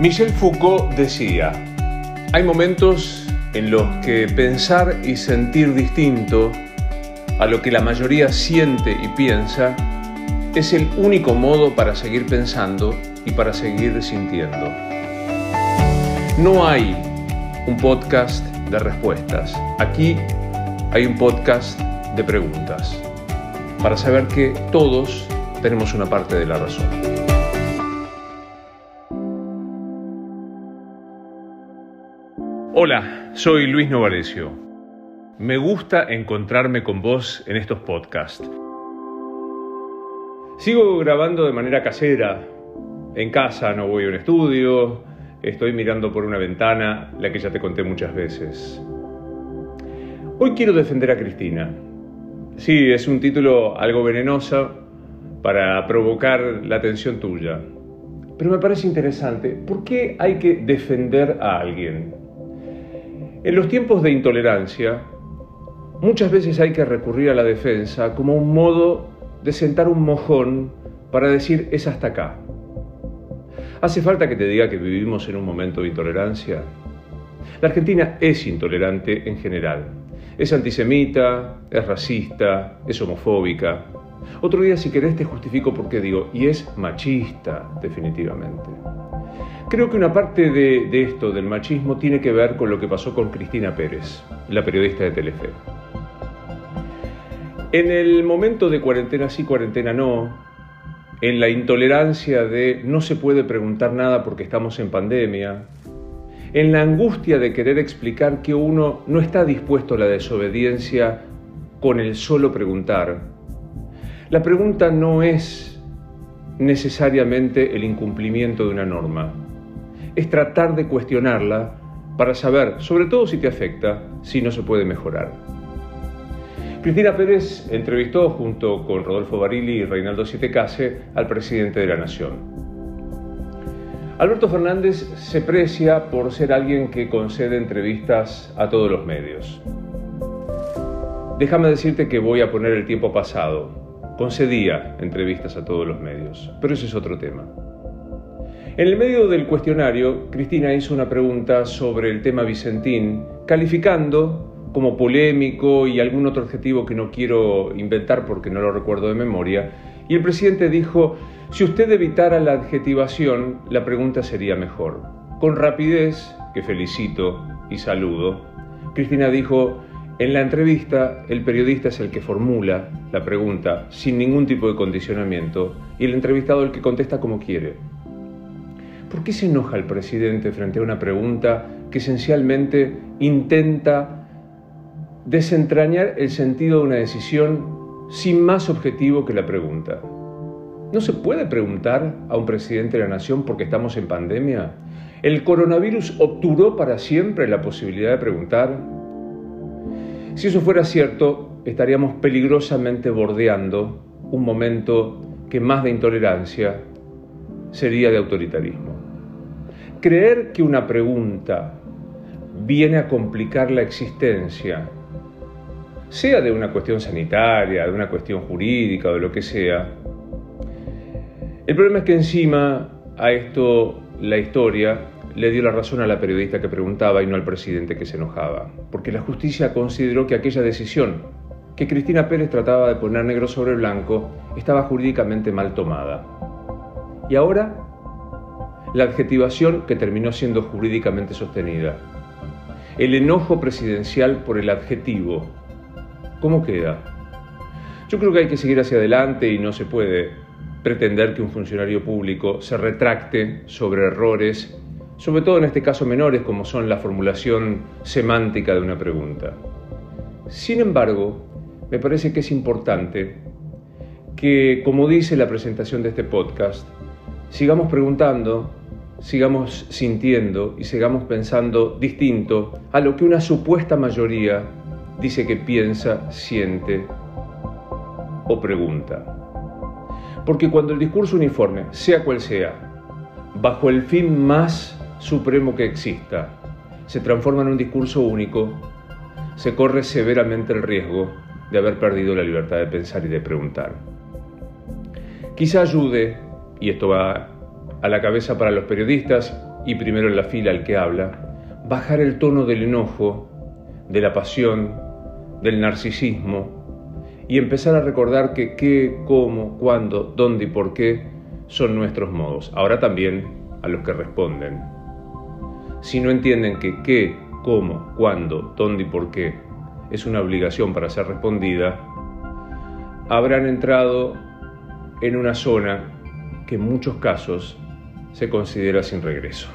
Michel Foucault decía, hay momentos en los que pensar y sentir distinto a lo que la mayoría siente y piensa es el único modo para seguir pensando y para seguir sintiendo. No hay un podcast de respuestas. Aquí hay un podcast de preguntas para saber que todos tenemos una parte de la razón. Hola, soy Luis Novarecio. Me gusta encontrarme con vos en estos podcasts. Sigo grabando de manera casera. En casa no voy a un estudio, estoy mirando por una ventana, la que ya te conté muchas veces. Hoy quiero defender a Cristina. Sí, es un título algo venenoso para provocar la atención tuya. Pero me parece interesante. ¿Por qué hay que defender a alguien? En los tiempos de intolerancia, muchas veces hay que recurrir a la defensa como un modo de sentar un mojón para decir es hasta acá. ¿Hace falta que te diga que vivimos en un momento de intolerancia? La Argentina es intolerante en general. Es antisemita, es racista, es homofóbica. Otro día, si querés, te justifico por qué digo, y es machista, definitivamente. Creo que una parte de, esto, del machismo, tiene que ver con lo que pasó con Cristina Pérez, la periodista de Telefe. En el momento de cuarentena sí, cuarentena no, en la intolerancia de no se puede preguntar nada porque estamos en pandemia, en la angustia de querer explicar que uno no está dispuesto a la desobediencia con el solo preguntar. La pregunta no es necesariamente el incumplimiento de una norma es tratar de cuestionarla para saber, sobre todo si te afecta, si no se puede mejorar. Cristina Pérez entrevistó junto con Rodolfo Barili y Reinaldo Sietecase al presidente de la Nación. Alberto Fernández se precia por ser alguien que concede entrevistas a todos los medios. Déjame decirte que voy a poner el tiempo pasado. Concedía entrevistas a todos los medios, pero ese es otro tema. En el medio del cuestionario, Cristina hizo una pregunta sobre el tema Vicentín, calificando como polémico y algún otro adjetivo que no quiero inventar porque no lo recuerdo de memoria, y el presidente dijo, si usted evitara la adjetivación, la pregunta sería mejor. Con rapidez, que felicito y saludo, Cristina dijo, en la entrevista el periodista es el que formula la pregunta sin ningún tipo de condicionamiento y el entrevistado el que contesta como quiere. ¿Por qué se enoja el presidente frente a una pregunta que esencialmente intenta desentrañar el sentido de una decisión sin más objetivo que la pregunta? ¿No se puede preguntar a un presidente de la nación porque estamos en pandemia? ¿El coronavirus obturó para siempre la posibilidad de preguntar? Si eso fuera cierto, estaríamos peligrosamente bordeando un momento que más de intolerancia sería de autoritarismo. Creer que una pregunta viene a complicar la existencia, sea de una cuestión sanitaria, de una cuestión jurídica o de lo que sea, el problema es que encima a esto la historia le dio la razón a la periodista que preguntaba y no al presidente que se enojaba, porque la justicia consideró que aquella decisión que Cristina Pérez trataba de poner negro sobre blanco estaba jurídicamente mal tomada. Y ahora la adjetivación que terminó siendo jurídicamente sostenida, el enojo presidencial por el adjetivo. ¿Cómo queda? Yo creo que hay que seguir hacia adelante y no se puede pretender que un funcionario público se retracte sobre errores, sobre todo en este caso menores como son la formulación semántica de una pregunta. Sin embargo, me parece que es importante que, como dice la presentación de este podcast, sigamos preguntando sigamos sintiendo y sigamos pensando distinto a lo que una supuesta mayoría dice que piensa, siente o pregunta. Porque cuando el discurso uniforme, sea cual sea, bajo el fin más supremo que exista, se transforma en un discurso único, se corre severamente el riesgo de haber perdido la libertad de pensar y de preguntar. Quizá ayude, y esto va a la cabeza para los periodistas y primero en la fila al que habla, bajar el tono del enojo, de la pasión, del narcisismo y empezar a recordar que qué, cómo, cuándo, dónde y por qué son nuestros modos. Ahora también a los que responden. Si no entienden que qué, cómo, cuándo, dónde y por qué es una obligación para ser respondida, habrán entrado en una zona que en muchos casos se considera sin regreso.